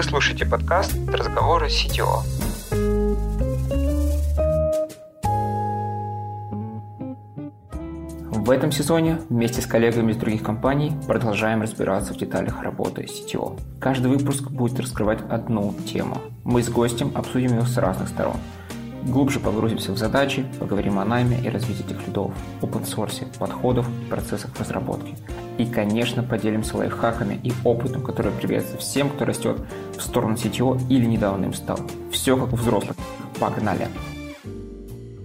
Вы слушаете подкаст «Разговоры CTO». В этом сезоне вместе с коллегами из других компаний продолжаем разбираться в деталях работы CTO. Каждый выпуск будет раскрывать одну тему. Мы с гостем обсудим ее с разных сторон. Глубже погрузимся в задачи, поговорим о найме и развитии этих лидов, open-source, подходов и процессах разработки. И, конечно, поделимся лайфхаками и опытом, который пригодится всем, кто растет в сторону CTO или недавно им стал. Все как у взрослых. Погнали!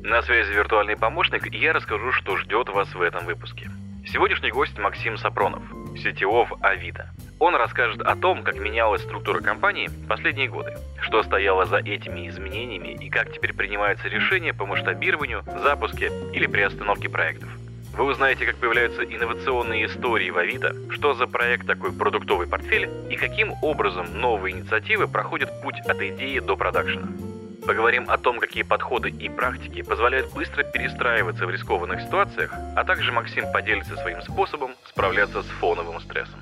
На связи виртуальный помощник, и я расскажу, что ждет вас в этом выпуске. Сегодняшний гость Максим Сапронов, CTO в Авито. Он расскажет о том, как менялась структура компании последние годы, что стояло за этими изменениями и как теперь принимаются решения по масштабированию, запуске или приостановке проектов. Вы узнаете, как появляются инновационные истории в Авито, что за проект такой продуктовый портфель и каким образом новые инициативы проходят путь от идеи до продакшена. Поговорим о том, какие подходы и практики позволяют быстро перестраиваться в рискованных ситуациях, а также Максим поделится своим способом справляться с фоновым стрессом.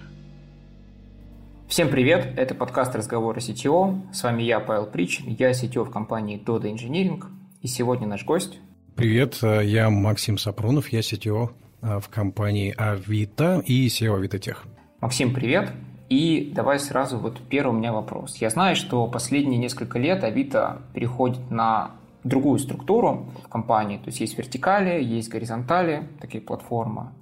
Всем привет, это подкаст «Разговоры CTO». С вами я, Павел Причин, я CTO в компании Dodo Engineering. И сегодня наш гость... Привет, я Максим Сапронов, я CTO а, в компании Авито и SEO Авито Тех. Максим, привет. И давай сразу вот первый у меня вопрос. Я знаю, что последние несколько лет Авито переходит на другую структуру в компании. То есть есть вертикали, есть горизонтали, такие платформы.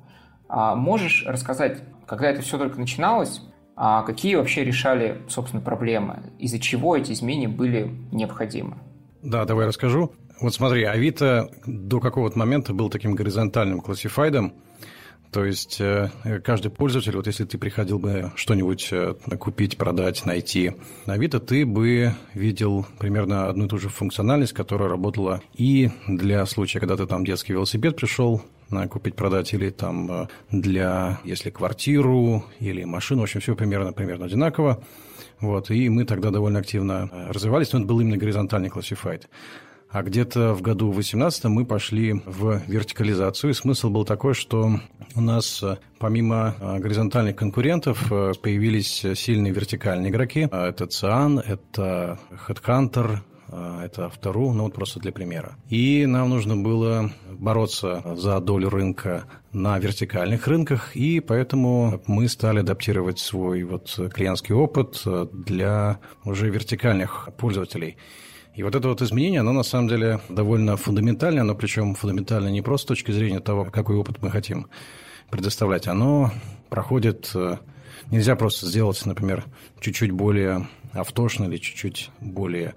А можешь рассказать, когда это все только начиналось, а какие вообще решали, собственно, проблемы? Из-за чего эти изменения были необходимы? Да, давай расскажу. Вот смотри, Авито до какого-то момента был таким горизонтальным классифайдом, то есть э, каждый пользователь, вот если ты приходил бы что-нибудь э, купить, продать, найти на Авито, ты бы видел примерно одну и ту же функциональность, которая работала и для случая, когда ты там детский велосипед пришел купить, продать, или там э, для, если квартиру, или машину, в общем, все примерно, примерно одинаково. Вот, и мы тогда довольно активно развивались, но это был именно горизонтальный классифайд. А где-то в году 18 мы пошли в вертикализацию. И смысл был такой, что у нас э, помимо э, горизонтальных конкурентов э, появились сильные вертикальные игроки. Это Циан, это Headhunter, это Автору, ну вот просто для примера. И нам нужно было бороться за долю рынка на вертикальных рынках, и поэтому мы стали адаптировать свой вот клиентский опыт для уже вертикальных пользователей. И вот это вот изменение, оно на самом деле довольно фундаментальное, но причем фундаментально не просто с точки зрения того, какой опыт мы хотим предоставлять. Оно проходит... Э, нельзя просто сделать, например, чуть-чуть более автошный или чуть-чуть более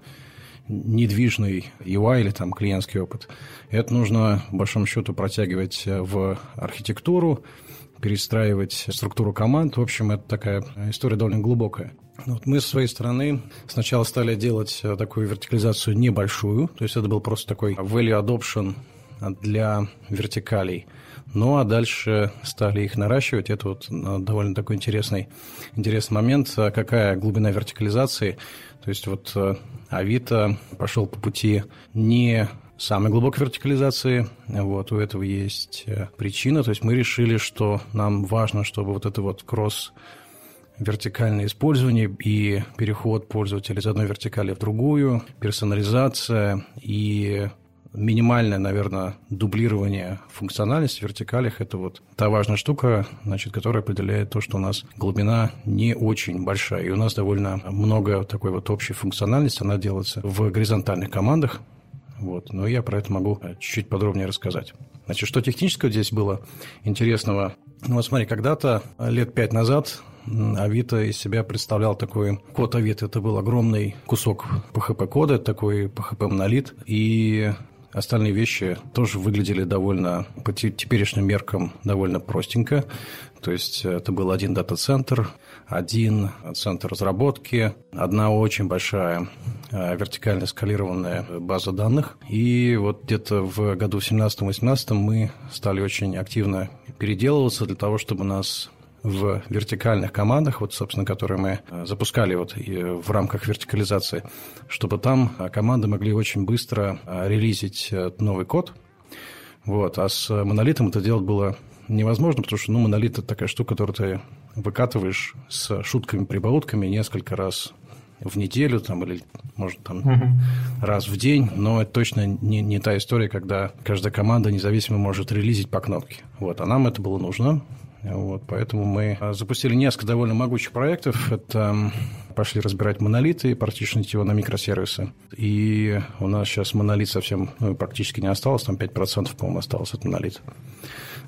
недвижный UI или там клиентский опыт. Это нужно, в большом счету, протягивать в архитектуру, перестраивать структуру команд. В общем, это такая история довольно глубокая. Вот мы, с своей стороны, сначала стали делать э, такую вертикализацию небольшую, то есть это был просто такой value adoption для вертикалей. Ну, а дальше стали их наращивать. Это вот э, довольно такой интересный, интересный момент. А какая глубина вертикализации? То есть вот э, Авито пошел по пути не самой глубокой вертикализации. Вот, у этого есть причина. То есть мы решили, что нам важно, чтобы вот это вот кросс вертикальное использование и переход пользователя из одной вертикали в другую, персонализация и минимальное, наверное, дублирование функциональности в вертикалях – это вот та важная штука, значит, которая определяет то, что у нас глубина не очень большая. И у нас довольно много такой вот общей функциональности, она делается в горизонтальных командах, вот. Но я про это могу чуть-чуть подробнее рассказать. Значит, что технического здесь было интересного? Ну, вот смотри, когда-то, лет пять назад, Авито из себя представлял такой код Авито. Это был огромный кусок PHP-кода, такой PHP-монолит. И Остальные вещи тоже выглядели довольно, по теперешним меркам, довольно простенько. То есть это был один дата-центр, один центр разработки, одна очень большая э, вертикально скалированная база данных. И вот где-то в году 17-18 мы стали очень активно переделываться для того, чтобы нас в вертикальных командах, вот, собственно, которые мы э, запускали вот в рамках вертикализации, чтобы там э, команды могли очень быстро релизить новый код. Вот. А с монолитом это делать было невозможно, потому что ну, монолит – это такая штука, которую ты выкатываешь с шутками, прибаутками несколько раз в неделю там, или, может, там угу. раз в день, но это точно не, не та история, когда каждая команда независимо может релизить по кнопке. Вот, а нам это было нужно. Вот, поэтому мы запустили несколько довольно могучих проектов. Это пошли разбирать монолиты и партишнить его на микросервисы. И у нас сейчас монолит совсем ну, практически не осталось, там 5%, по-моему, осталось от монолита.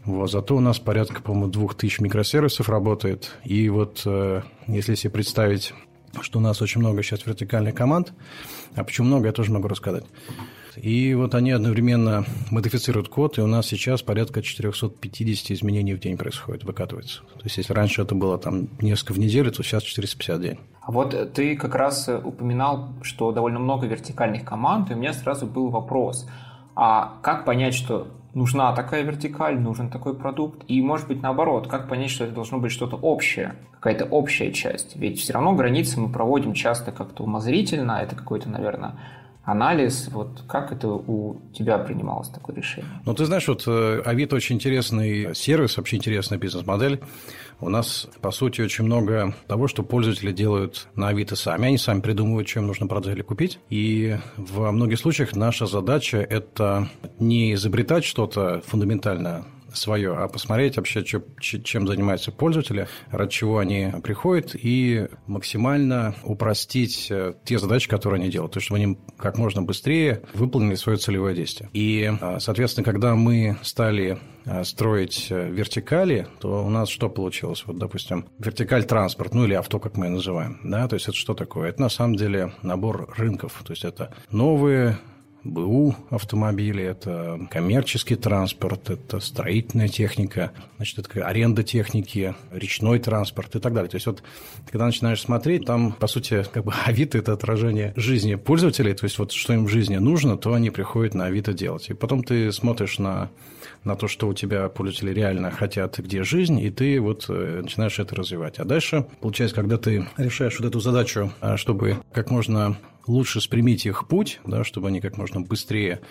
Вот, зато у нас порядка, по-моему, 2000 микросервисов работает. И вот э, если себе представить, что у нас очень много сейчас вертикальных команд, а почему много, я тоже могу рассказать. И вот они одновременно модифицируют код, и у нас сейчас порядка 450 изменений в день происходит, выкатывается. То есть, если раньше это было там несколько в неделю, то сейчас 450 в день. А вот ты как раз упоминал, что довольно много вертикальных команд, и у меня сразу был вопрос. А как понять, что нужна такая вертикаль, нужен такой продукт? И, может быть, наоборот, как понять, что это должно быть что-то общее, какая-то общая часть? Ведь все равно границы мы проводим часто как-то умозрительно, это какой-то, наверное, анализ. Вот как это у тебя принималось такое решение? Ну, ты знаешь, вот э, Авито очень интересный сервис, вообще интересная бизнес-модель. У нас, по сути, очень много того, что пользователи делают на Авито сами. Они сами придумывают, чем нужно продать или купить. И во многих случаях наша задача – это не изобретать что-то фундаментально свое, а посмотреть вообще, чем занимаются пользователи, ради чего они приходят, и максимально упростить э, те задачи, которые они делают, то есть чтобы они как можно быстрее выполнили свое целевое действие. И, э, соответственно, когда мы стали э, строить вертикали, то у нас что получилось? Вот, допустим, вертикаль транспорт, ну или авто, как мы ее называем, да, то есть это что такое? Это на самом деле набор рынков, то есть это новые БУ автомобили, это коммерческий транспорт, это строительная техника, значит, это аренда техники, речной транспорт и так далее. То есть вот, когда начинаешь смотреть, там, по сути, как бы Авито – это отражение жизни пользователей, то есть вот что им в жизни нужно, то они приходят на Авито делать. И потом ты смотришь на на то, что у тебя пользователи реально хотят, где жизнь, и ты вот э, начинаешь это развивать. А дальше, получается, когда ты решаешь вот эту задачу, а, чтобы как можно лучше спрямить их путь, да, чтобы они как можно быстрее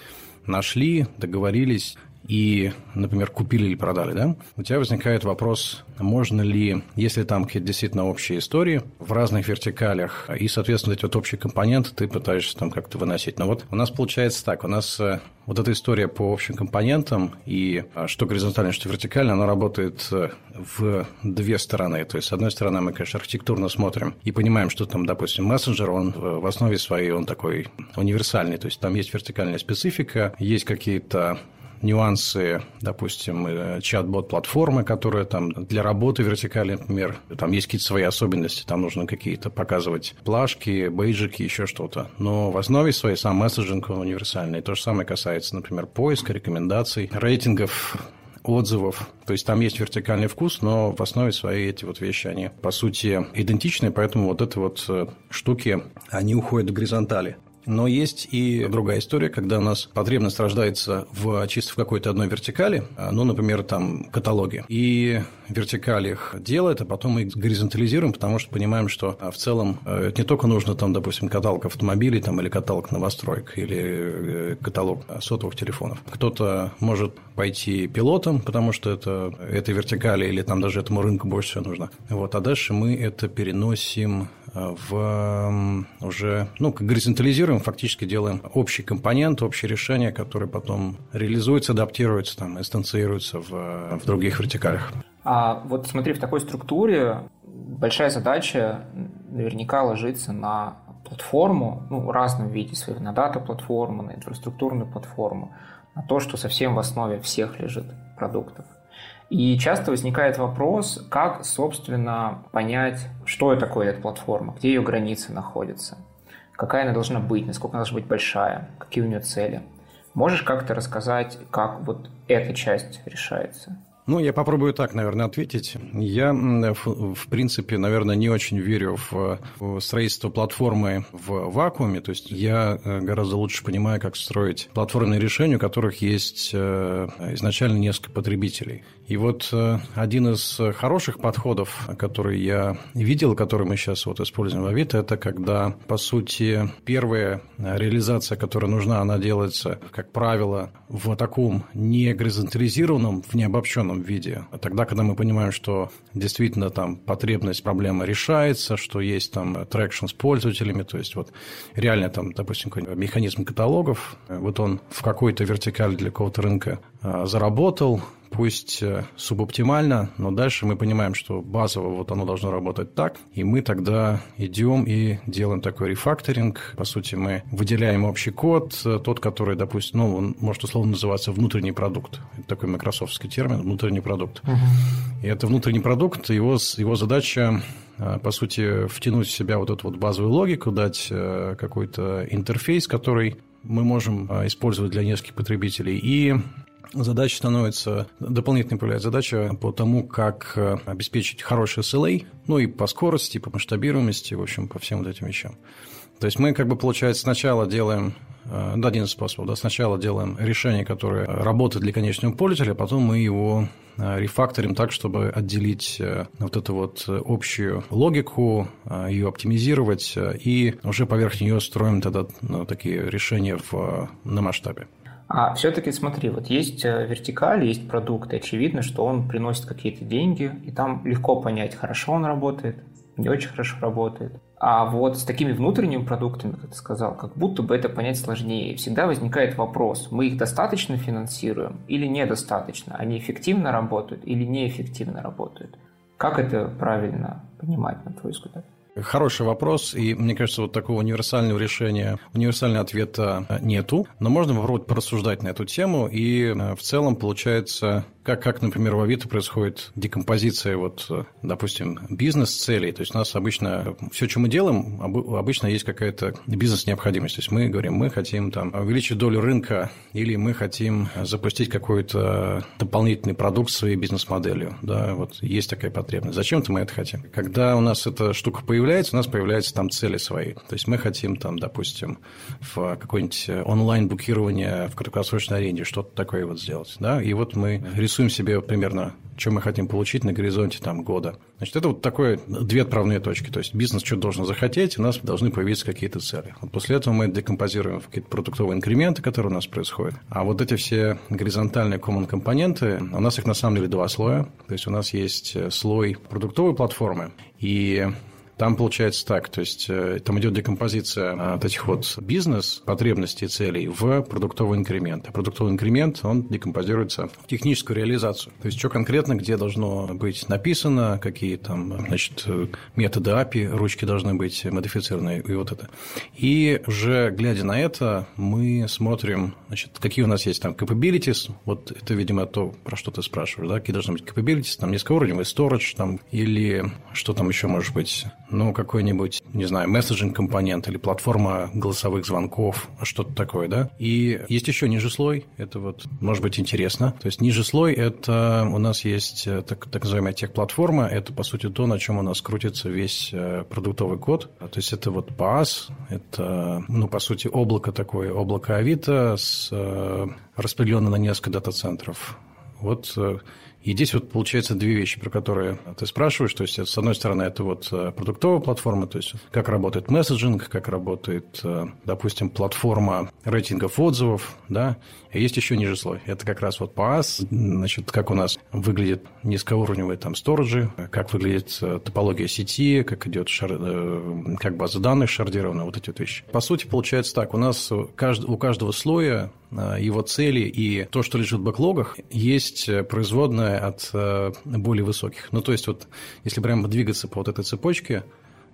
нашли, договорились и, например, купили или продали, да, у тебя возникает вопрос, можно ли, если там какие-то действительно общие истории в разных вертикалях, и, соответственно, эти вот общие компоненты ты пытаешься там как-то выносить. Но вот у нас получается так, у нас э, вот эта история по общим компонентам и а, что горизонтально, что вертикально, она работает э, в две стороны. То есть, с одной стороны, мы, конечно, архитектурно смотрим и понимаем, что там, допустим, мессенджер, он в основе своей, он такой универсальный. То есть, там есть вертикальная специфика, есть какие-то нюансы, допустим, э, чат-бот платформы, которая там для работы вертикали, например, там есть какие-то свои особенности, там нужно какие-то показывать плашки, бейджики, еще что-то. Но в основе своей сам месседжинг универсальный. То же самое касается, например, поиска, рекомендаций, рейтингов, отзывов. То есть там есть вертикальный вкус, но в основе своей эти вот вещи, они по сути идентичны, поэтому вот эти вот э, штуки, они уходят в горизонтали. Но есть и другая история, когда у нас потребность рождается в чисто в какой-то одной вертикали, а, ну, например, там каталоги. И вертикаль их делает, а потом мы их горизонтализируем, потому что понимаем, что а, в целом э, не только нужно там, допустим, каталог автомобилей там, или каталог новостроек, или э, каталог сотовых телефонов. Кто-то может пойти пилотом, потому что это этой вертикали или там даже этому рынку больше всего нужно. Вот, а дальше мы это переносим в уже, ну, горизонтализируем, фактически делаем общий компонент, общее решение, которое потом реализуется, адаптируется, там, инстанцируется в, в других вертикалях. А вот смотри, в такой структуре большая задача наверняка ложится на платформу, ну, в разном виде своих, на дата-платформу, на инфраструктурную платформу, на то, что совсем в основе всех лежит продуктов. И часто возникает вопрос, как, собственно, понять, что такое эта платформа, где ее границы находятся, какая она должна быть, насколько она должна быть большая, какие у нее цели. Можешь как-то рассказать, как вот эта часть решается? Ну, я попробую так, наверное, ответить. Я, в принципе, наверное, не очень верю в строительство платформы в вакууме. То есть я э, гораздо лучше понимаю, как строить платформенные решения, у которых есть э, изначально несколько потребителей. И вот э, один из хороших подходов, который я видел, который мы сейчас вот используем в Авито, это когда, по сути, первая реализация, которая нужна, она делается, как правило, в таком не горизонтализированном, в необобщенном виде. А тогда, когда мы понимаем, что действительно там потребность, проблема решается, что есть там traction с пользователями, то есть вот реально там, допустим, механизм каталогов, вот он в какой-то вертикали для какого-то рынка заработал, пусть э, субоптимально, но дальше мы понимаем, что базово вот оно должно работать так, и мы тогда идем и делаем такой рефакторинг. По сути, мы выделяем общий код, э, тот, который, допустим, ну, он может условно называться внутренний продукт. Это такой майкрософтский термин, внутренний продукт. Uh-huh. И это внутренний продукт, его, его задача э, по сути, втянуть в себя вот эту вот базовую логику, дать какой-то интерфейс, который мы можем использовать для нескольких потребителей, и задача становится, дополнительно появляется задача по тому, как э, обеспечить хороший SLA, ну и по скорости, по масштабируемости, в общем, по всем вот этим вещам. То есть мы, как бы, получается, сначала делаем э, да, один из способов. Да, сначала делаем решение, которое работает для конечного пользователя, а потом мы его э, рефакторим так, чтобы отделить вот эту вот общую логику, ее оптимизировать, и уже поверх нее строим тогда ну, такие решения в, на масштабе. А все-таки смотри, вот есть э, вертикаль, есть продукты, очевидно, что он приносит какие-то деньги, и там легко понять, хорошо он работает, не очень хорошо работает. А вот с такими внутренними продуктами, как ты сказал, как будто бы это понять сложнее. Всегда возникает вопрос, мы их достаточно финансируем или недостаточно? Они эффективно работают или неэффективно работают? Как это правильно понимать, на твой взгляд? Хороший вопрос, и мне кажется, вот такого универсального решения, универсального ответа нету, но можно попробовать порассуждать на эту тему, и э, в целом получается как, как, например, в Авито происходит декомпозиция, вот, допустим, бизнес-целей. То есть у нас обычно все, что мы делаем, обычно есть какая-то бизнес-необходимость. То есть мы говорим, мы хотим там увеличить долю рынка или мы хотим запустить какой-то дополнительный продукт своей бизнес-моделью. Да, вот есть такая потребность. Зачем-то мы это хотим. Когда у нас эта штука появляется, у нас появляются там цели свои. То есть мы хотим там, допустим, в какое-нибудь онлайн-букирование в краткосрочной аренде что-то такое вот сделать. Да? И вот мы рисуем рисуем себе примерно, что мы хотим получить на горизонте там, года. Значит, это вот такое две отправные точки. То есть бизнес что-то должен захотеть, у нас должны появиться какие-то цели. Вот после этого мы декомпозируем какие-то продуктовые инкременты, которые у нас происходят. А вот эти все горизонтальные common компоненты, у нас их на самом деле два слоя. То есть у нас есть слой продуктовой платформы, и там получается так, то есть э, там идет декомпозиция от этих вот бизнес-потребностей и целей в продуктовый инкремент. А продуктовый инкремент, он декомпозируется в техническую реализацию. То есть что конкретно, где должно быть написано, какие там, значит, методы API, ручки должны быть модифицированы и вот это. И уже глядя на это, мы смотрим, значит, какие у нас есть там capabilities, вот это, видимо, то, про что ты спрашиваешь, да, какие должны быть capabilities, там низкоуровневый storage, там, или что там еще может быть, ну, какой-нибудь, не знаю, месседжинг компонент или платформа голосовых звонков, что-то такое, да. И есть еще ниже слой, это вот может быть интересно. То есть ниже слой это у нас есть э, так, так называемая техплатформа, это по сути то, на чем у нас крутится весь э, продуктовый код. То есть это вот PaaS, это, ну, по сути, облако такое, облако Авито с э, распределено на несколько дата-центров. Вот и здесь вот получается две вещи, про которые ты спрашиваешь. То есть, с одной стороны, это вот э, продуктовая платформа, то есть, как работает месседжинг, как работает, э, допустим, платформа рейтингов отзывов, да, и есть еще ниже слой. Это как раз вот PaaS, значит, как у нас выглядит низкоуровневые там сториджи, как выглядит э, топология сети, как идет шар, как база данных шардирована, вот эти вот вещи. По сути, получается так, у нас у каждого слоя его цели и то, что лежит в бэклогах, есть производная от э, более высоких. Ну, то есть, вот если прямо двигаться по вот этой цепочке,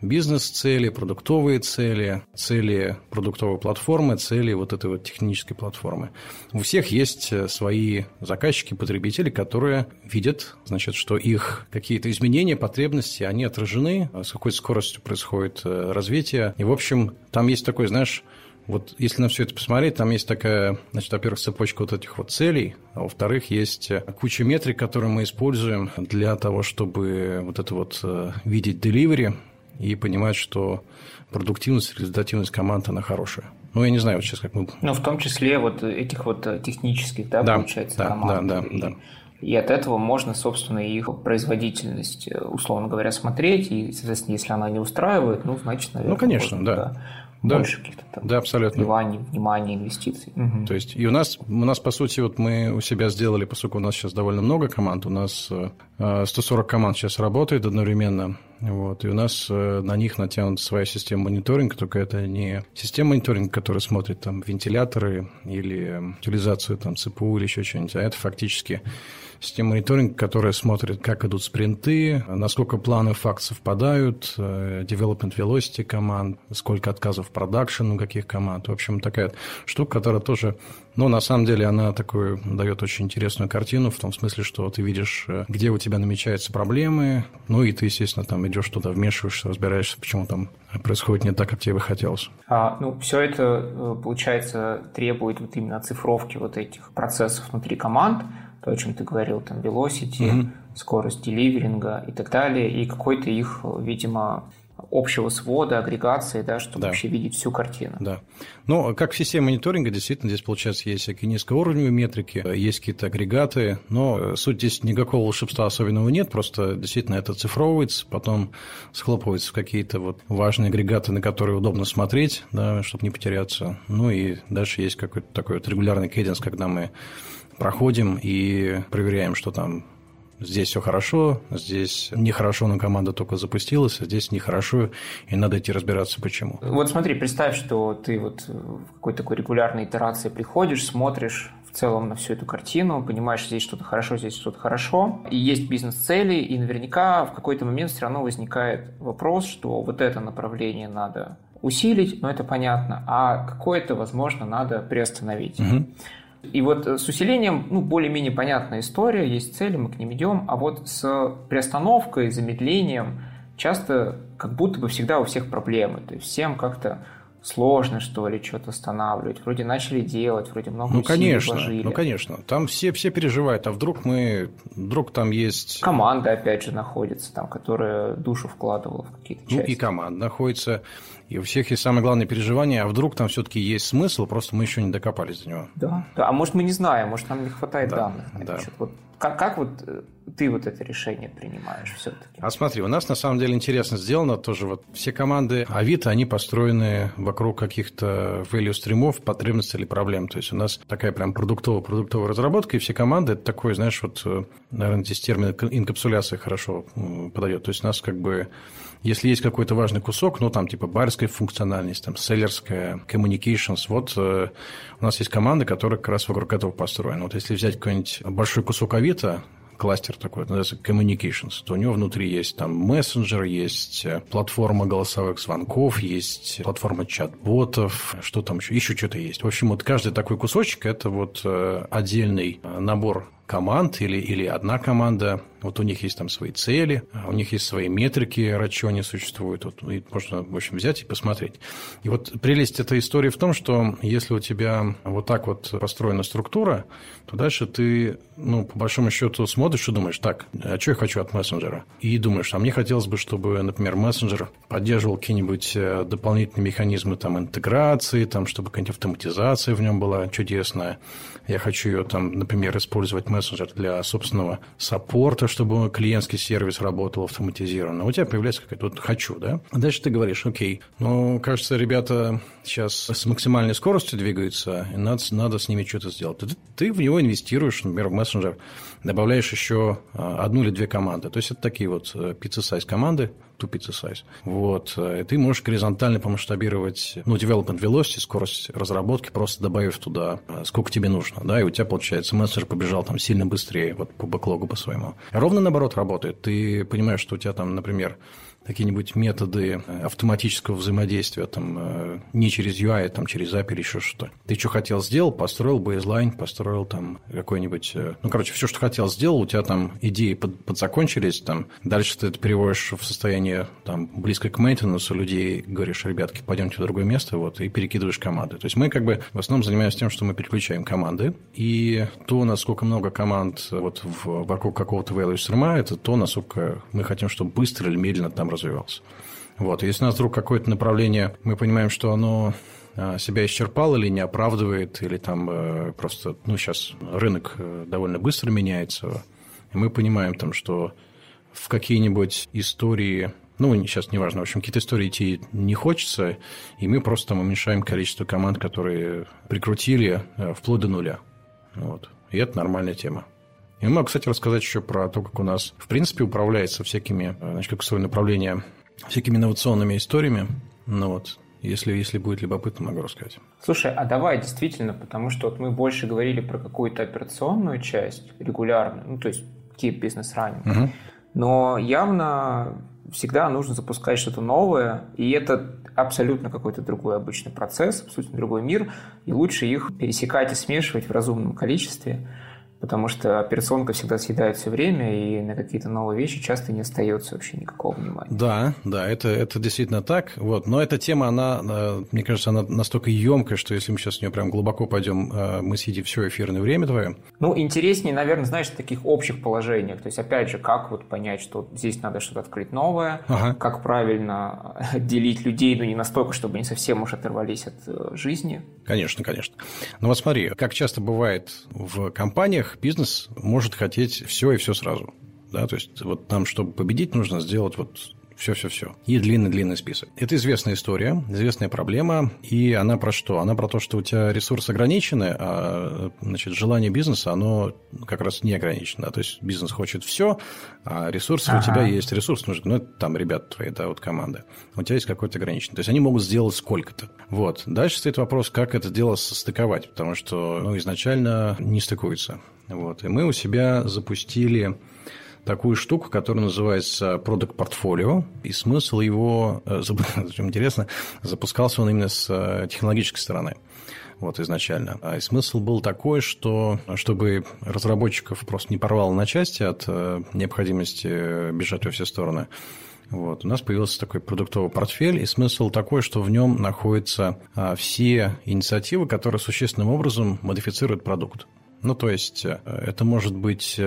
бизнес-цели, продуктовые цели, цели продуктовой платформы, цели вот этой вот технической платформы. У всех есть э, свои заказчики, потребители, которые видят, значит, что их какие-то изменения, потребности, они отражены, с какой скоростью происходит э, развитие. И, в общем, там есть такой, знаешь, вот если на все это посмотреть, там есть такая, значит, во-первых, цепочка вот этих вот целей, а во-вторых, есть э, куча метрик, которые мы используем для того, чтобы вот это вот э, видеть delivery и понимать, что продуктивность, результативность команд, она хорошая. Ну, я не знаю, вот сейчас как мы... Ну, в том числе вот этих вот э, технических, да, да получается, да, команд. Да, да, и, да. И от этого можно, собственно, их производительность, условно говоря, смотреть. И, соответственно, если она не устраивает, ну, значит, наверное... Ну, конечно, да. да да. больше каких-то там да, абсолютно. вливаний, внимания, инвестиций. Угу. То есть и у нас, у нас, по сути, вот мы у себя сделали, поскольку у нас сейчас довольно много команд, у нас 140 команд сейчас работает одновременно, вот, и у нас на них натянута своя система мониторинга, только это не система мониторинга, которая смотрит там вентиляторы или утилизацию там ЦПУ или еще что-нибудь, а это фактически система мониторинга, которая смотрит, как идут спринты, насколько планы факт совпадают, э, development velocity команд, сколько отказов в продакшн у каких команд. В общем, такая штука, которая тоже, ну, на самом деле, она такую дает очень интересную картину, в том смысле, что ты видишь, э, где у тебя намечаются проблемы, ну, и ты, естественно, там идешь туда, вмешиваешься, разбираешься, почему там происходит не так, как тебе бы хотелось. А, ну, все это, э, получается, требует вот именно оцифровки вот этих процессов внутри команд, то, о чем ты говорил, там, velocity, mm-hmm. скорость деливеринга и так далее, и какой-то их, видимо, общего свода, агрегации, да, чтобы да. вообще видеть всю картину. Да. Ну, как в системе мониторинга, действительно, здесь, получается, есть всякие низкоуровневые метрики, есть какие-то агрегаты, но суть здесь никакого волшебства особенного нет, просто действительно это цифровывается, потом схлопывается в какие-то вот важные агрегаты, на которые удобно смотреть, да, чтобы не потеряться. Ну, и дальше есть какой-то такой вот регулярный кейденс, когда мы проходим и проверяем, что там здесь все хорошо, здесь нехорошо, но команда только запустилась, а здесь нехорошо, и надо идти разбираться, почему. Вот смотри, представь, что ты вот в какой-то такой регулярной итерации приходишь, смотришь в целом на всю эту картину, понимаешь, здесь что-то хорошо, здесь что-то хорошо, и есть бизнес-цели, и наверняка в какой-то момент все равно возникает вопрос, что вот это направление надо усилить, но это понятно, а какое-то, возможно, надо приостановить. Угу. И вот с усилением, ну, более-менее понятная история, есть цели, мы к ним идем, а вот с приостановкой, замедлением часто как будто бы всегда у всех проблемы. То есть всем как-то сложно, что ли, что-то останавливать. Вроде начали делать, вроде много ну, конечно, вложили. Ну, конечно. Там все, все переживают. А вдруг мы... Вдруг там есть... Команда, опять же, находится там, которая душу вкладывала в какие-то части. Ну, и команда находится. И у всех есть самое главное переживание, а вдруг там все-таки есть смысл, просто мы еще не докопались до него. Да, да. а может мы не знаем, может нам не хватает да, данных. Да. Вот как, как вот э, ты вот это решение принимаешь все-таки? А смотри, у нас на самом деле интересно сделано тоже вот все команды Авито, они построены вокруг каких-то value стримов, потребностей или проблем. То есть у нас такая прям продуктовая, продуктовая разработка, и все команды, это такой, знаешь, вот, э, наверное, здесь термин инкапсуляции хорошо подойдет. То есть у нас как бы если есть какой-то важный кусок, ну, там, типа, барская функциональность, там, селлерская, communications, вот э, у нас есть команда, которая как раз вокруг этого построена. Вот если взять какой-нибудь большой кусок Авито, кластер такой, называется Communications, то у него внутри есть там мессенджер, есть э, платформа голосовых звонков, есть платформа чат-ботов, что там еще, еще что-то есть. В общем, вот каждый такой кусочек – это вот э, отдельный набор команд или, или одна команда, вот у них есть там свои цели, у них есть свои метрики, ради чего они существуют. Вот, и можно, в общем, взять и посмотреть. И вот прелесть этой истории в том, что если у тебя вот так вот построена структура, то дальше ты, ну, по большому счету смотришь и думаешь, так, а что я хочу от мессенджера? И думаешь, а мне хотелось бы, чтобы, например, мессенджер поддерживал какие-нибудь э, дополнительные механизмы там интеграции, там, чтобы какая-нибудь автоматизация в нем была чудесная. Я хочу ее там, например, использовать мессенджер для собственного саппорта, чтобы клиентский сервис работал автоматизированно. У тебя появляется какая-то вот «хочу», да? Дальше ты говоришь, окей, ну, кажется, ребята сейчас с максимальной скоростью двигаются, и надо, надо с ними что-то сделать. Ты, ты в него инвестируешь, например, в мессенджер, добавляешь еще а, одну или две команды. То есть, это такие вот э, pizza-size команды, pizza size. Вот. Э, и ты можешь горизонтально помасштабировать, ну, development velocity, скорость разработки, просто добавив туда, э, сколько тебе нужно, да, и у тебя, получается, мессенджер побежал там сильно быстрее, вот по бэклогу по своему. Ровно наоборот работает. Ты понимаешь, что у тебя там, например, какие-нибудь методы э, автоматического взаимодействия, там, э, не через UI, там, через API или еще что-то. Ты что хотел, сделал, построил бейзлайн, построил там какой-нибудь... Э, ну, короче, все, что хотел, сделал, у тебя там идеи под, подзакончились, там, дальше ты это переводишь в состояние там, близко к мейнтенансу людей, говоришь, ребятки, пойдемте в другое место, вот, и перекидываешь команды. То есть мы как бы в основном занимаемся тем, что мы переключаем команды, и то, насколько много команд вот в, вокруг какого-то value это то, насколько мы хотим, чтобы быстро или медленно там развивался. Вот. Если у нас вдруг какое-то направление, мы понимаем, что оно а, себя исчерпал или не оправдывает, или там э, просто, ну, сейчас рынок э, довольно быстро меняется, и мы понимаем там, что в какие-нибудь истории ну, сейчас неважно, в общем, какие-то истории идти не хочется, и мы просто там уменьшаем количество команд, которые прикрутили э, вплоть до нуля. Вот. И это нормальная тема. Мы могу, кстати, рассказать еще про то, как у нас, в принципе, управляется всякими, э, значит, как свое направление, всякими инновационными историями. Ну вот, если, если будет любопытно, могу рассказать. Слушай, а давай действительно, потому что вот мы больше говорили про какую-то операционную часть регулярную, ну, то есть keep running. Угу. Но явно всегда нужно запускать что-то новое, и это абсолютно какой-то другой обычный процесс, абсолютно другой мир, и лучше их пересекать и смешивать в разумном количестве – потому что операционка всегда съедает все время, и на какие-то новые вещи часто не остается вообще никакого внимания. Да, да, это, это действительно так. Вот. Но эта тема, она, э, мне кажется, она настолько емкая, что если мы сейчас в нее прям глубоко пойдем, э, мы съедим все эфирное время твое. Ну, интереснее, наверное, знаешь, в таких общих положениях. То есть, опять же, как вот понять, что здесь надо что-то открыть новое, ага. как правильно делить людей, но не настолько, чтобы они совсем уж оторвались от э, жизни. Конечно, конечно. Но вот смотри, как часто бывает в компаниях, бизнес может хотеть все и все сразу. Да, то есть вот нам, чтобы победить, нужно сделать вот все-все-все. И длинный-длинный список. Это известная история, известная проблема. И она про что? Она про то, что у тебя ресурсы ограничены, а значит, желание бизнеса, оно как раз не ограничено. То есть бизнес хочет все, а ресурсы ага. у тебя есть. Ресурс нужен, ну, это там ребята твои, да, вот команда. У тебя есть какой-то ограниченный. То есть они могут сделать сколько-то. Вот. Дальше стоит вопрос, как это дело состыковать, потому что ну, изначально не стыкуется. Вот. И мы у себя запустили такую штуку, которая называется Product Portfolio, и смысл его, э, чем интересно, запускался он именно с э, технологической стороны вот изначально. А смысл был такой, что чтобы разработчиков просто не порвало на части от э, необходимости бежать во все стороны, вот. У нас появился такой продуктовый портфель, и смысл такой, что в нем находятся а, все инициативы, которые существенным образом модифицируют продукт. Ну, то есть, это может быть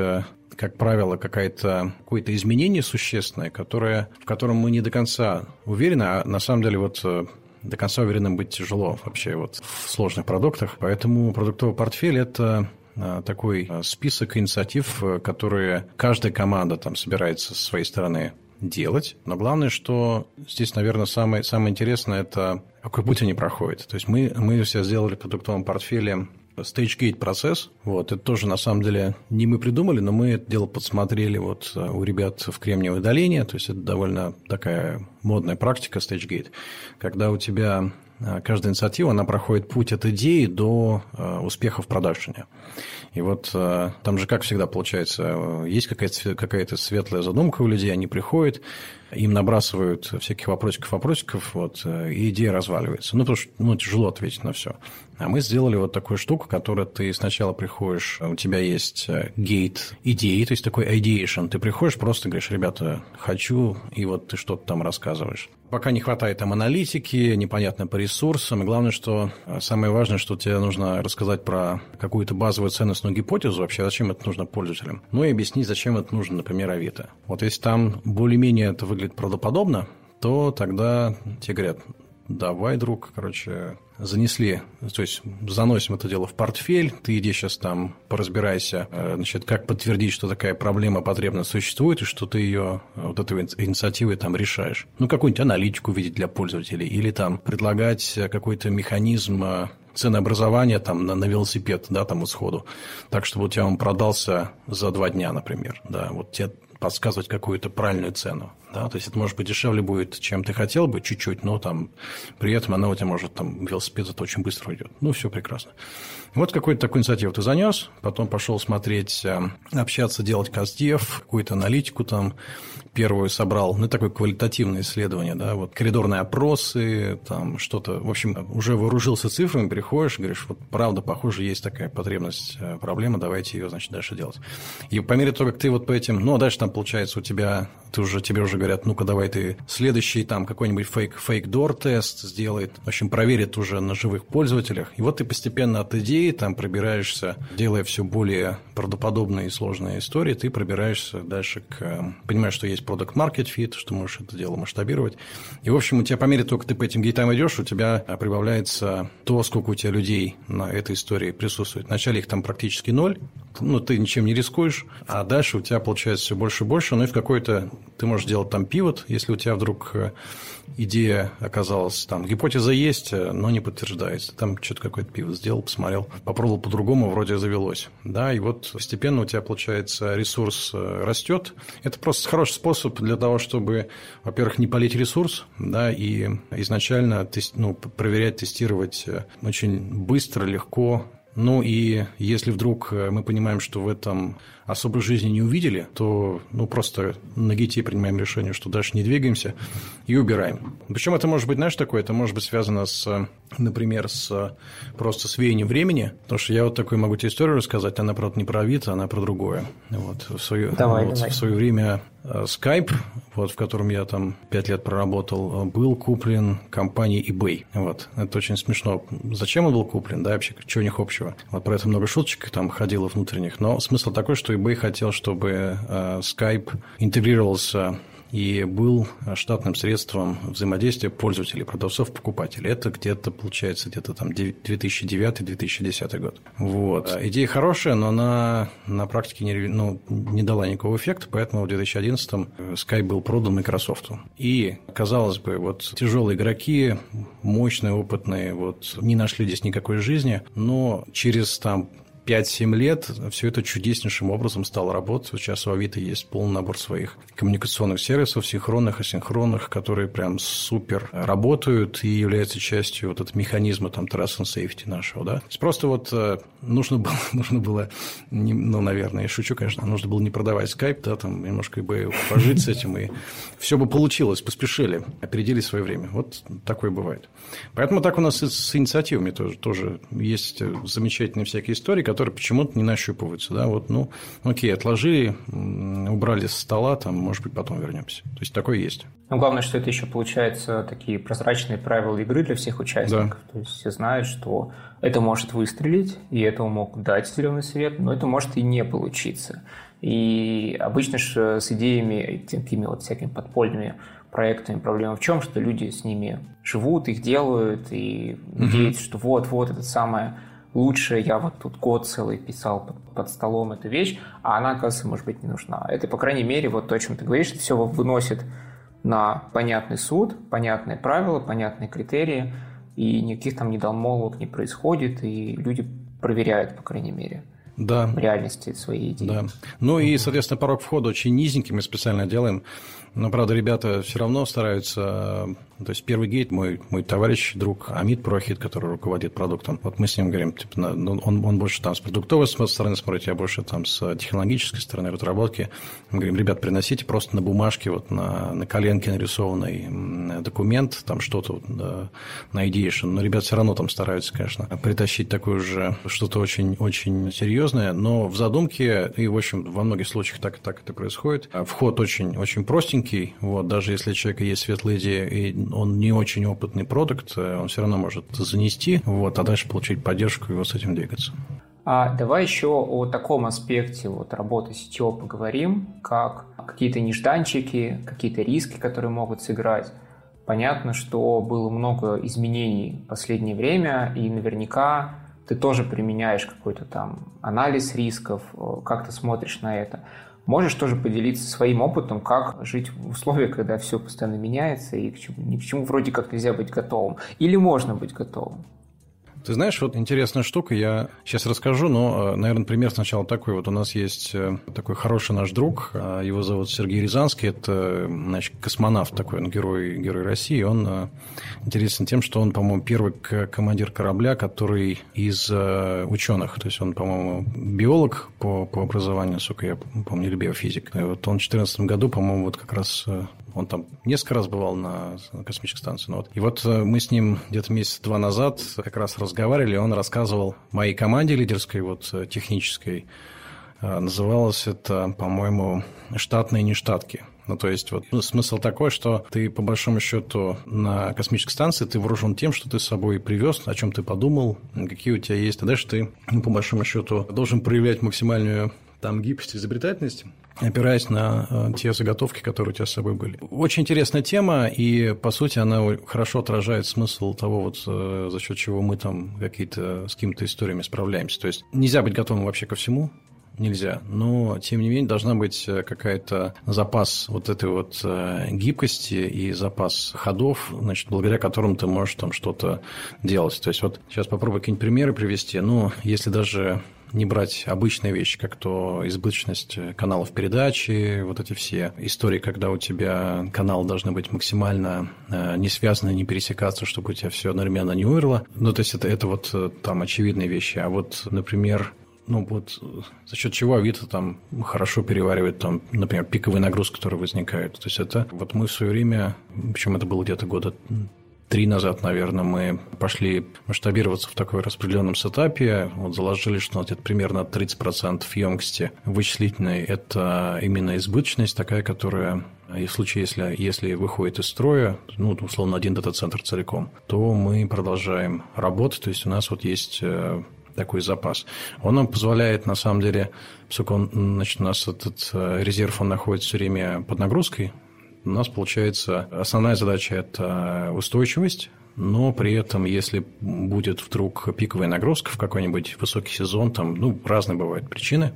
как правило, какое-то какое изменение существенное, которое, в котором мы не до конца уверены, а на самом деле вот э, до конца уверенным быть тяжело вообще вот в сложных продуктах. Поэтому продуктовый портфель – это э, такой э, список инициатив, которые каждая команда там собирается со своей стороны делать. Но главное, что здесь, наверное, самое, самое интересное – это какой путь они проходят. То есть мы, мы все сделали в продуктовом портфеле Stage процесс. Вот, это тоже на самом деле не мы придумали, но мы это дело подсмотрели вот э, у ребят в Кремниевой долине. То есть это довольно такая модная практика Stage когда у тебя э, каждая инициатива, она проходит путь от идеи до э, успеха в продакшене. И вот там же, как всегда, получается, есть какая-то какая светлая задумка у людей, они приходят, им набрасывают всяких вопросиков-вопросиков, вот, и идея разваливается. Ну, потому что ну, тяжело ответить на все. А мы сделали вот такую штуку, которую ты сначала приходишь, у тебя есть гейт э, идеи, то есть такой ideation. Ты приходишь, просто говоришь, ребята, хочу, и вот ты что-то там рассказываешь. Пока не хватает там аналитики, непонятно по ресурсам. И главное, что э, самое важное, что тебе нужно рассказать про какую-то базовую ценностную гипотезу вообще, зачем это нужно пользователям. Ну и объяснить, зачем это нужно, например, Авито. Вот если там более-менее это выглядит правдоподобно, то тогда тебе говорят, давай, друг, короче, занесли, то есть заносим это дело в портфель, ты иди сейчас там поразбирайся, э, значит, как подтвердить, что такая проблема, потребность существует, и что ты ее э, вот этой инициативой там решаешь. Ну, какую-нибудь аналитику видеть для пользователей, или там предлагать какой-то механизм э, ценообразования там на, на велосипед, да, там исходу, так, чтобы у тебя он продался за два дня, например, да, вот тебе подсказывать какую-то правильную цену. Да? То есть это может быть дешевле будет, чем ты хотел бы, чуть-чуть, но там при этом она у тебя может там велосипед это очень быстро уйдет. Ну, все прекрасно. Вот какую-то такую инициативу ты занес, потом пошел смотреть, э, общаться, делать каздев, какую-то аналитику там первую собрал, ну, такое квалитативное исследование, да, вот коридорные опросы, там что-то, в общем, уже вооружился цифрами, приходишь, говоришь, вот правда, похоже, есть такая потребность, э, проблема, давайте ее, значит, дальше делать. И по мере того, как ты вот по этим, ну, а дальше там, получается, у тебя, ты уже, тебе уже говорят, ну-ка, давай ты следующий там какой-нибудь фейк, фейк-дор тест сделает, в общем, проверит уже на живых пользователях. И вот ты постепенно от идеи там пробираешься, делая все более правдоподобные и сложные истории, ты пробираешься дальше к, э, понимаешь, что есть product market fit, что можешь это дело масштабировать. И, в общем, у тебя по мере того, как ты по этим гейтам идешь, у тебя прибавляется то, сколько у тебя людей на этой истории присутствует. Вначале их там практически ноль, ну, ты ничем не рискуешь, а дальше у тебя получается все больше и больше, ну и в какой-то ты можешь делать там пивот, если у тебя вдруг э, идея оказалась там, гипотеза есть, э, но не подтверждается. Там что-то какой-то пивот сделал, посмотрел, попробовал по-другому, вроде завелось. Да, и вот постепенно у тебя, получается, ресурс э, растет. Это просто хороший способ для того, чтобы, во-первых, не полить ресурс, да, и изначально ну, проверять, тестировать очень быстро, легко, ну и если вдруг мы понимаем, что в этом особой жизни не увидели, то ну, просто на гите принимаем решение, что дальше не двигаемся и убираем. Причем это может быть, знаешь, такое, это может быть связано с, например, с просто с веянием времени, потому что я вот такую могу тебе историю рассказать, она, правда, не про Авито, она про другое. Вот, в свое, давай, вот, давай. В свое время э, Skype, вот, в котором я там пять лет проработал, был куплен компанией eBay. Вот. Это очень смешно. Зачем он был куплен, да, вообще, что у них общего? Вот про это много шуточек там ходило внутренних, но смысл такой, что eBay хотел, чтобы э, Skype интегрировался и был штатным средством взаимодействия пользователей, продавцов, покупателей. Это где-то, получается, где-то там 2009-2010 год. Вот. А идея хорошая, но она на практике не, ну, не дала никакого эффекта, поэтому в 2011 Skype был продан Microsoft. И, казалось бы, вот тяжелые игроки, мощные, опытные, вот не нашли здесь никакой жизни, но через там 5-7 лет все это чудеснейшим образом стало работать. Сейчас у Авито есть полный набор своих коммуникационных сервисов, синхронных, асинхронных, которые прям супер работают и являются частью вот этого механизма там trust and safety нашего, да. Просто вот э, нужно было, нужно было не, ну, наверное, я шучу, конечно, нужно было не продавать скайп, да, там немножко бы пожить с этим, и все бы получилось, поспешили, опередили свое время. Вот такое бывает. Поэтому так у нас и с инициативами тоже, тоже есть замечательные всякие истории, которые почему-то не нащупываются. Да? Вот, ну, окей, отложили, убрали с стола, там, может быть, потом вернемся. То есть такое есть. Но главное, что это еще получается такие прозрачные правила игры для всех участников. Да. То есть все знают, что это может выстрелить, и этому могут дать зеленый свет, но это может и не получиться. И обычно же с идеями, такими вот всякими подпольными проектами проблема в чем, что люди с ними живут, их делают, и надеются, что вот-вот это самое лучше я вот тут год целый писал под, под столом эту вещь, а она, оказывается, может быть, не нужна. Это, по крайней мере, вот то, о чем ты говоришь, это все выносит на понятный суд, понятные правила, понятные критерии, и никаких там недолмолвок не происходит, и люди проверяют, по крайней мере да. реальности своей идеи. Да. Ну и, соответственно, порог входа очень низенький, мы специально делаем. Но, правда, ребята все равно стараются то есть первый гейт, мой, мой товарищ, друг Амид Прохит, который руководит продуктом, вот мы с ним говорим, типа, ну, он, он больше там с продуктовой стороны смотрит, я больше там с технологической стороны разработки. Мы говорим, ребят, приносите просто на бумажке, вот на, на коленке нарисованный документ, там что-то на Ideation. Но ребят все равно там стараются, конечно, притащить такое же что-то очень-очень серьезное, но в задумке, и, в общем, во многих случаях так, так это происходит, вход очень-очень простенький, вот, даже если у человека есть светлая идея, и он не очень опытный продукт, э, он все равно может занести, вот, а дальше получить поддержку и вот с этим двигаться. А давай еще о таком аспекте вот работы сетево поговорим, как какие-то нежданчики, какие-то риски, которые могут сыграть. Понятно, что было много изменений в последнее время, и наверняка ты тоже применяешь какой-то там анализ рисков, э, как ты смотришь на это. Можешь тоже поделиться своим опытом, как жить в условиях, когда все постоянно меняется и к чему, ни к чему вроде как нельзя быть готовым. Или можно быть готовым? Ты знаешь, вот интересная штука, я сейчас расскажу, но, э, наверное, пример сначала такой. Вот у нас есть э, такой хороший наш друг, э, его зовут Сергей Рязанский, это, значит, космонавт такой, он герой, герой России. Он интересен тем, что он, по-моему, первый командир корабля, который из ученых, то есть он, по-моему, биолог по, по образованию, сука, я помню, или биофизик. И вот он в 2014 году, по-моему, вот как раз он там несколько раз бывал на космической станции. Ну, вот. И вот э, мы с ним где-то месяц два назад как раз разговаривали, он рассказывал моей команде лидерской, вот э, технической, э, называлось это, по-моему, штатные нештатки. Ну, то есть, вот ну, смысл такой, что ты, по большому счету, на космической станции ты вооружен тем, что ты с собой привез, о чем ты подумал, какие у тебя есть. А дальше ты, ну, по большому счету, должен проявлять максимальную там гибкость, изобретательность, опираясь на э, те заготовки, которые у тебя с собой были. Очень интересная тема, и, по сути, она хорошо отражает смысл того, вот, э, за счет чего мы там какие-то с какими-то историями справляемся. То есть нельзя быть готовым вообще ко всему, нельзя. Но, тем не менее, должна быть э, какая-то запас вот этой вот э, гибкости и запас ходов, значит, благодаря которым ты можешь там что-то делать. То есть вот сейчас попробую какие-нибудь примеры привести. Ну, если даже не брать обычные вещи, как то избыточность каналов передачи, вот эти все истории, когда у тебя каналы должны быть максимально э, не связаны, не пересекаться, чтобы у тебя все одновременно не умерло. Ну, то есть это, это вот э, там очевидные вещи. А вот, например, ну вот за счет чего Авито там хорошо переваривает там, например, пиковые нагрузки, которые возникают. То есть это вот мы в свое время, причем это было где-то года три назад, наверное, мы пошли масштабироваться в такой распределенном сетапе. Вот заложили, что где-то примерно 30% емкости вычислительной – это именно избыточность такая, которая и в случае, если, если выходит из строя, ну, условно, один дата-центр целиком, то мы продолжаем работать. То есть у нас вот есть э, такой запас. Он нам позволяет, на самом деле, поскольку он, значит, у нас этот э, резерв, он находится все время под нагрузкой, у нас получается основная задача – это устойчивость, но при этом, если будет вдруг пиковая нагрузка в какой-нибудь высокий сезон, там, ну, разные бывают причины,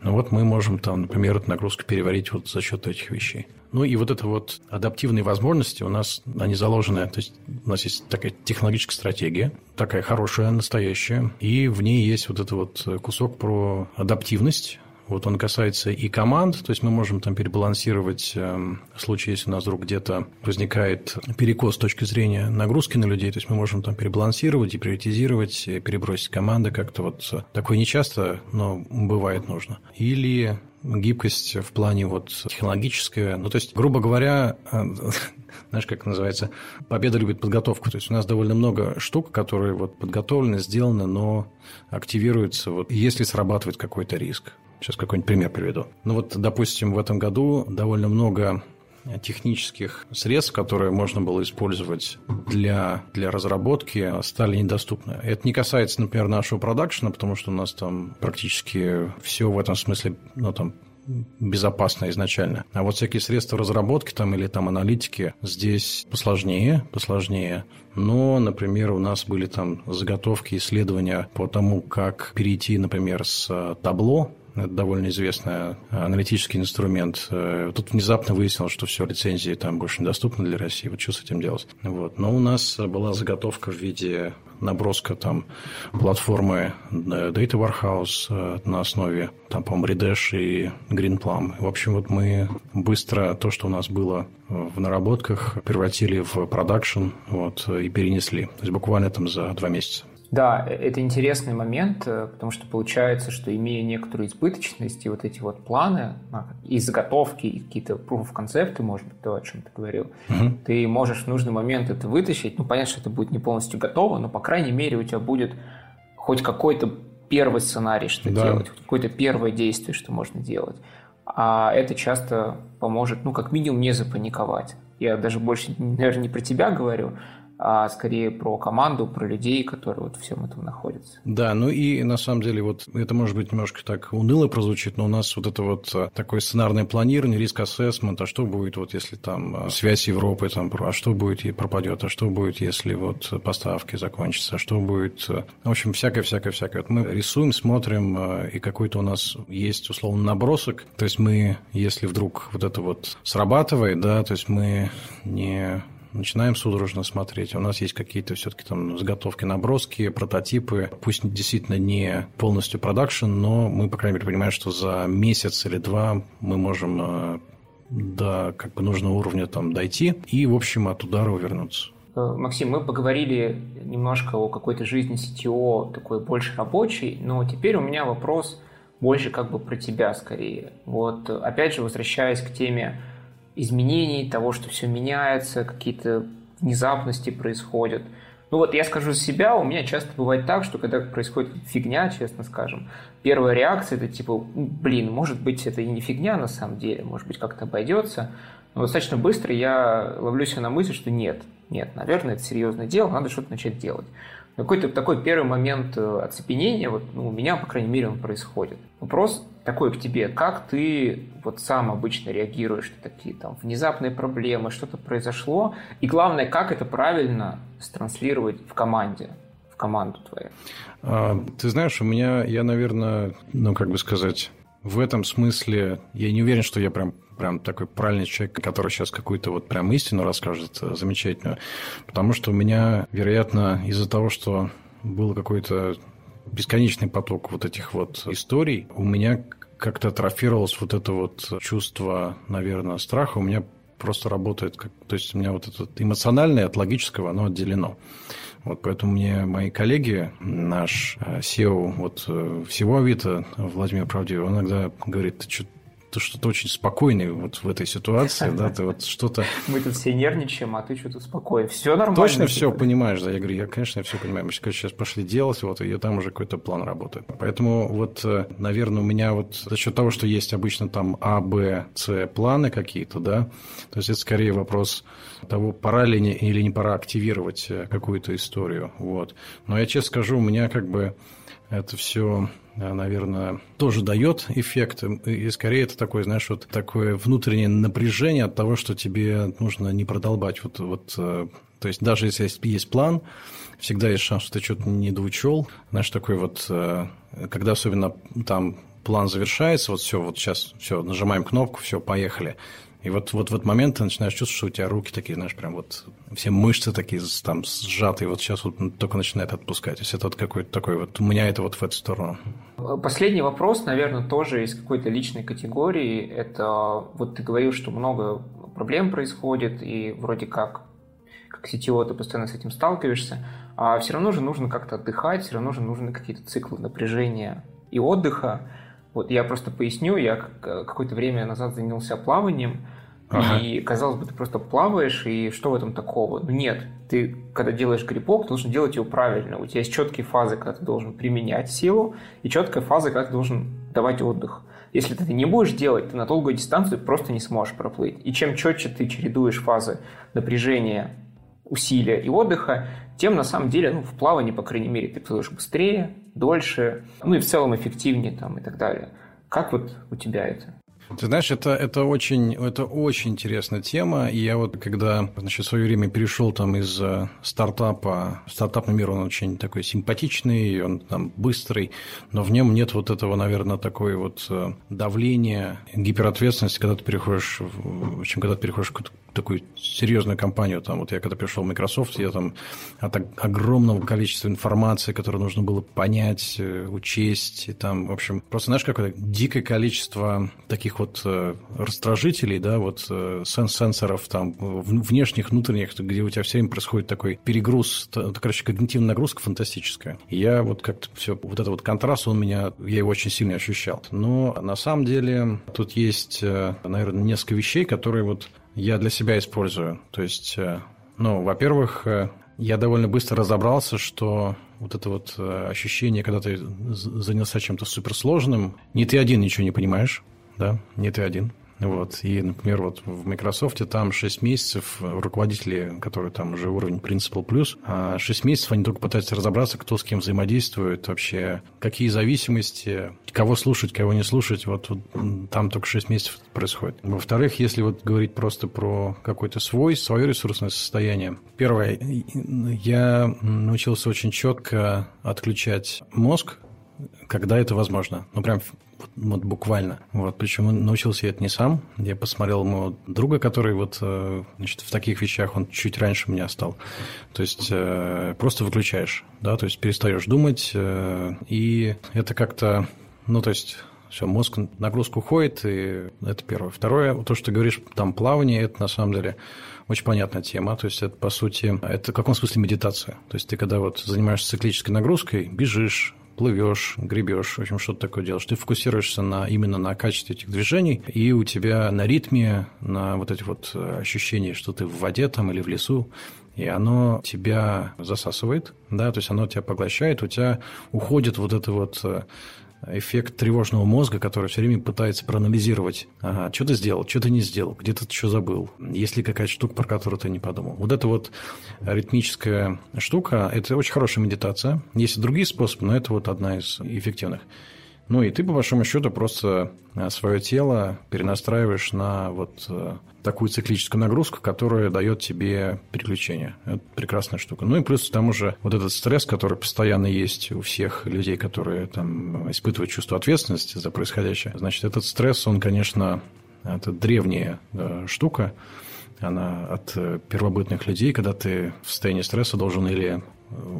ну вот мы можем там, например, эту нагрузку переварить вот за счет этих вещей. Ну и вот это вот адаптивные возможности у нас, они заложены, то есть у нас есть такая технологическая стратегия, такая хорошая, настоящая, и в ней есть вот этот вот кусок про адаптивность, вот он касается и команд, то есть мы можем там перебалансировать э, в случае, если у нас вдруг где-то возникает перекос с точки зрения нагрузки на людей, то есть мы можем там перебалансировать и приоритизировать, и перебросить команды как-то вот. Такое не часто, но бывает нужно. Или гибкость в плане вот технологическая. Ну, то есть, грубо говоря, э, знаешь, как называется, победа любит подготовку. То есть у нас довольно много штук, которые вот подготовлены, сделаны, но активируются, вот, если срабатывает какой-то риск. Сейчас какой-нибудь пример приведу. Ну вот, допустим, в этом году довольно много технических средств, которые можно было использовать для, для разработки, стали недоступны. Это не касается, например, нашего продакшена, потому что у нас там практически все в этом смысле, ну, там, безопасно изначально. А вот всякие средства разработки там или там аналитики здесь посложнее, посложнее. Но, например, у нас были там заготовки, исследования по тому, как перейти, например, с табло это довольно известный э, аналитический инструмент. Э, тут внезапно выяснилось, что все, лицензии там больше недоступны для России. Вот что с этим делать? Вот. Но у нас была заготовка в виде наброска там платформы э, Data Warehouse на основе там, по-моему, Redash и Greenplum. В общем, вот мы быстро то, что у нас было в наработках, превратили в продакшн вот, и перенесли. То есть буквально там за два месяца. Да, э, это интересный момент, э, потому что получается, что имея некоторую избыточность и вот эти вот планы, а, и заготовки, и какие-то proof of концепты, может быть, то, о чем ты говорил, угу. ты можешь в нужный момент это вытащить. Ну, понятно, что это будет не полностью готово, но, по крайней мере, у тебя будет хоть какой-то первый сценарий, что да. делать, какое-то первое действие, что можно делать. А это часто поможет, ну, как минимум, не запаниковать. Я даже больше, наверное, не про тебя говорю, а скорее про команду, про людей, которые вот всем этом находятся. Да, ну и на самом деле вот это может быть немножко так уныло прозвучит, но у нас вот это вот а, такое сценарное планирование, риск-ассессмент, а что будет вот если там а, связь Европы, там, а что будет и пропадет, а что будет, если вот поставки закончатся, а что будет, в общем, всякое-всякое-всякое. Вот мы рисуем, смотрим, и какой-то у нас есть условно набросок, то есть мы, если вдруг вот это вот срабатывает, да, то есть мы не начинаем судорожно смотреть. У нас есть какие-то все-таки там заготовки, наброски, прототипы. Пусть действительно не полностью продакшн, но мы, по крайней мере, понимаем, что за месяц или два мы можем э, до как бы нужного уровня там дойти и, в общем, от удара увернуться. Э, Максим, мы поговорили немножко о какой-то жизни CTO, такой больше рабочей, но теперь у меня вопрос больше как бы про тебя скорее. Вот опять же, возвращаясь к теме изменений, того, что все меняется, какие-то внезапности происходят. Ну вот я скажу за себя, у меня часто бывает так, что когда происходит фигня, честно скажем, первая реакция это типа, блин, может быть это и не фигня на самом деле, может быть как-то обойдется. Но достаточно быстро я ловлю себя на мысль, что нет, нет, наверное, это серьезное дело, надо что-то начать делать. Какой-то такой первый момент э, оцепенения, вот ну, у меня, по крайней мере, он происходит. Вопрос такой к тебе, как ты вот сам обычно реагируешь на такие там внезапные проблемы, что-то произошло, и главное, как это правильно странслировать в команде, в команду твою? А, ты знаешь, у меня, я, наверное, ну, как бы сказать, в этом смысле я не уверен, что я прям прям такой правильный человек, который сейчас какую-то вот прям истину расскажет э, замечательную. Потому что у меня, вероятно, из-за того, что был какой-то бесконечный поток вот этих вот историй, у меня как-то атрофировалось вот это вот чувство, наверное, страха. У меня просто работает, как, то есть у меня вот это эмоциональное от логического, оно отделено. Вот поэтому мне мои коллеги, наш э, SEO вот э, всего Авито, Владимир Правдивый, он иногда говорит, ты что ты что-то очень спокойный вот в этой ситуации, да, ты вот что-то... Мы тут все нервничаем, а ты что-то спокойный. Все нормально. Точно все понимаешь, да, я говорю, я, конечно, все понимаю. Мы сейчас пошли делать, вот, и там уже какой-то план работает. Поэтому вот, э, наверное, у меня вот за счет того, что есть обычно там А, Б, С планы какие-то, да, то есть это скорее вопрос того, пора ли или не пора активировать э, какую-то историю, вот. Но я честно скажу, у меня как бы это все наверное, тоже дает эффект. И скорее это такое, знаешь, вот такое внутреннее напряжение от того, что тебе нужно не продолбать. Вот, вот, э, то есть даже если есть, есть план, всегда есть шанс, что ты что-то не доучел. Знаешь, такой вот, э, когда особенно там план завершается, вот все, вот сейчас все, нажимаем кнопку, все, поехали. И вот, вот в этот момент ты начинаешь чувствовать, что у тебя руки такие, знаешь, прям вот все мышцы такие там сжатые, вот сейчас вот только начинает отпускать. То есть это вот какой-то такой вот, у меня это вот в эту сторону. Последний вопрос, наверное, тоже из какой-то личной категории. Это вот ты говорил, что много проблем происходит, и вроде как как сетево ты постоянно с этим сталкиваешься, а все равно же нужно как-то отдыхать, все равно же нужны какие-то циклы напряжения и отдыха. Вот я просто поясню, я какое-то время назад занялся плаванием, ага. и казалось бы, ты просто плаваешь, и что в этом такого? Ну нет, ты, когда делаешь грибок, ты должен делать его правильно. У тебя есть четкие фазы, когда ты должен применять силу, и четкая фаза, когда ты должен давать отдых. Если ты это не будешь делать, ты на долгую дистанцию просто не сможешь проплыть. И чем четче ты чередуешь фазы напряжения, усилия и отдыха, тем на самом деле, ну, в плавании, по крайней мере, ты плывешь быстрее, дольше, ну и в целом эффективнее там и так далее. Как вот у тебя это? Ты знаешь, это, это, очень, это очень интересная тема. И я вот, когда значит, в свое время перешел там из э, стартапа, стартапный мир, он очень такой симпатичный, он там быстрый, но в нем нет вот этого, наверное, такой вот э, давления, гиперответственности, когда ты переходишь, в общем, когда ты переходишь в такую серьезную компанию. Там, вот я когда пришел в Microsoft, я там от огромного количества информации, которую нужно было понять, э, учесть, и там, в общем, просто, знаешь, какое-то дикое количество таких вот э, раздражителей, да, вот э, сенс сенсоров там внешних, внутренних, где у тебя все время происходит такой перегруз, это, короче, когнитивная нагрузка фантастическая. И я вот как-то все, вот этот вот контраст, он меня, я его очень сильно ощущал. Но на самом деле тут есть, наверное, несколько вещей, которые вот я для себя использую. То есть, э, ну, во-первых, э, я довольно быстро разобрался, что вот это вот э, ощущение, когда ты занялся чем-то суперсложным, не ты один ничего не понимаешь, да, не ты один. Вот. И, например, вот в Microsoft там 6 месяцев руководители, которые там уже уровень Principal Plus, 6 месяцев они только пытаются разобраться, кто с кем взаимодействует, вообще какие зависимости, кого слушать, кого не слушать. Вот, вот там только 6 месяцев происходит. Во-вторых, если вот говорить просто про какой-то свой, свое ресурсное состояние. Первое, я научился очень четко отключать мозг, когда это возможно. Ну, прям вот буквально. Вот, причем научился я это не сам. Я посмотрел моего друга, который вот, э, значит, в таких вещах, он чуть раньше меня стал. То есть, э, просто выключаешь, да, то есть перестаешь думать, э, и это как-то, ну, то есть, все, мозг нагрузку уходит, и это первое. Второе, то, что ты говоришь, там плавание, это на самом деле очень понятная тема. То есть это, по сути, это в каком смысле медитация. То есть ты когда вот занимаешься циклической нагрузкой, бежишь, плывешь, гребешь, в общем, что-то такое делаешь. Ты фокусируешься на, именно на качестве этих движений, и у тебя на ритме, на вот эти вот э, ощущения, что ты в воде там или в лесу, и оно тебя засасывает, да, то есть оно тебя поглощает, у тебя уходит вот это вот э, эффект тревожного мозга, который все время пытается проанализировать, ага, что ты сделал, что ты не сделал, где ты что забыл, есть ли какая-то штука, про которую ты не подумал. Вот эта вот ритмическая штука, это очень хорошая медитация. Есть и другие способы, но это вот одна из эффективных. Ну и ты, по большому счету, просто э, свое тело перенастраиваешь на вот э, такую циклическую нагрузку, которая дает тебе переключение. Это прекрасная штука. Ну и плюс к тому же вот этот стресс, который постоянно есть у всех людей, которые там испытывают чувство ответственности за происходящее. Значит, этот стресс, он, конечно, это древняя да, штука. Она от э, первобытных людей, когда ты в состоянии стресса должен или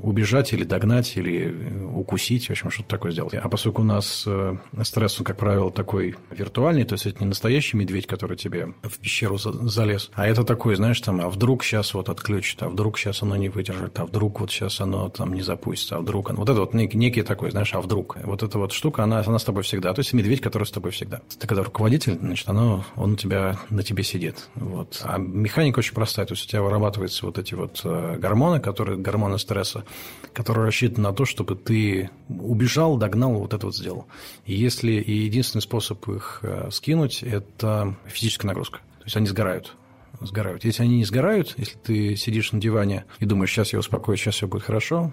убежать или догнать, или укусить, в общем, что-то такое сделать. А поскольку у нас э, стресс, он, как правило, такой виртуальный, то есть это не настоящий медведь, который тебе в пещеру залез, а это такой, знаешь, там, а вдруг сейчас вот отключит, а вдруг сейчас оно не выдержит, а вдруг вот сейчас оно там не запустится, а вдруг оно... Вот это вот некий, такой, знаешь, а вдруг. Вот эта вот штука, она, она с тобой всегда. То есть медведь, который с тобой всегда. Ты когда руководитель, значит, оно, он у тебя, на тебе сидит. Вот. А механика очень простая. То есть у тебя вырабатываются вот эти вот э, гормоны, которые, гормоны стресса, стресса, который рассчитан на то, чтобы ты убежал, догнал, вот это вот сделал. И если и единственный способ их скинуть – это физическая нагрузка. То есть они сгорают сгорают. Если они не сгорают, если ты сидишь на диване и думаешь, сейчас я успокоюсь, сейчас все будет хорошо,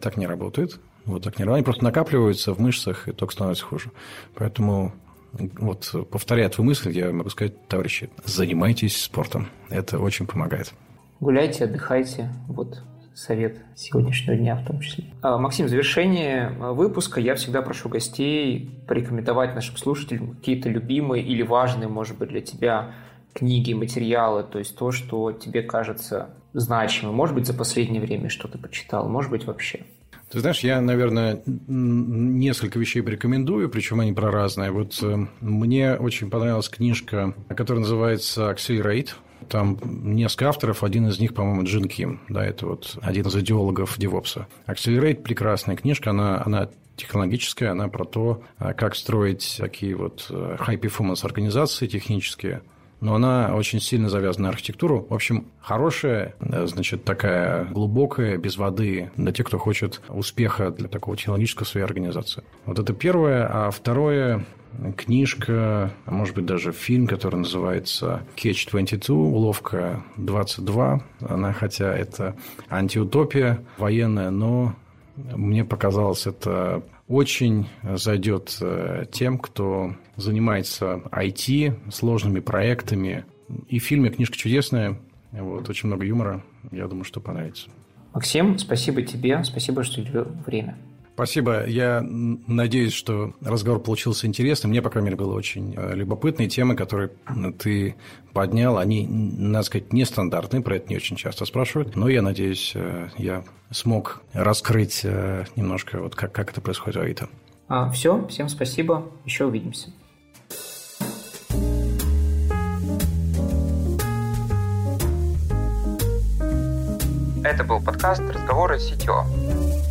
так не работает. Вот так не работает. Они просто накапливаются в мышцах и только становится хуже. Поэтому вот повторяя твою мысль, я могу сказать, товарищи, занимайтесь спортом. Это очень помогает. Гуляйте, отдыхайте. Вот совет сегодняшнего дня в том числе. А, Максим, в завершение выпуска я всегда прошу гостей порекомендовать нашим слушателям какие-то любимые или важные, может быть, для тебя книги, материалы, то есть то, что тебе кажется значимым. Может быть, за последнее время что-то почитал, может быть, вообще. Ты знаешь, я, наверное, несколько вещей порекомендую, причем они про разные. Вот э, мне очень понравилась книжка, которая называется «Accelerate», там несколько авторов, один из них, по-моему, Джин Ким, да, это вот один из идеологов DevOps. Accelerate – прекрасная книжка, она, она технологическая, она про то, а, как строить такие вот э, high-performance организации технические, но она очень сильно завязана на архитектуру. В общем, хорошая, э, значит, такая глубокая, без воды, для тех, кто хочет успеха для такого технологического своей организации. Вот это первое. А второе, книжка, а может быть даже фильм, который называется Catch-22, уловка 22. Она, хотя это антиутопия военная, но мне показалось, это очень зайдет э, тем, кто занимается IT, сложными проектами. И в фильме книжка чудесная, вот, очень много юмора. Я думаю, что понравится. Максим, спасибо тебе, спасибо, что уделил время. Спасибо. Я надеюсь, что разговор получился интересным. Мне, по крайней мере, было очень э, любопытные темы, которые ты поднял. Они, надо сказать, нестандартные, про это не очень часто спрашивают. Но я надеюсь, э, я смог раскрыть э, немножко, вот как, как это происходит в Авито. А, все, всем спасибо. Еще увидимся. Это был подкаст «Разговоры с CTO».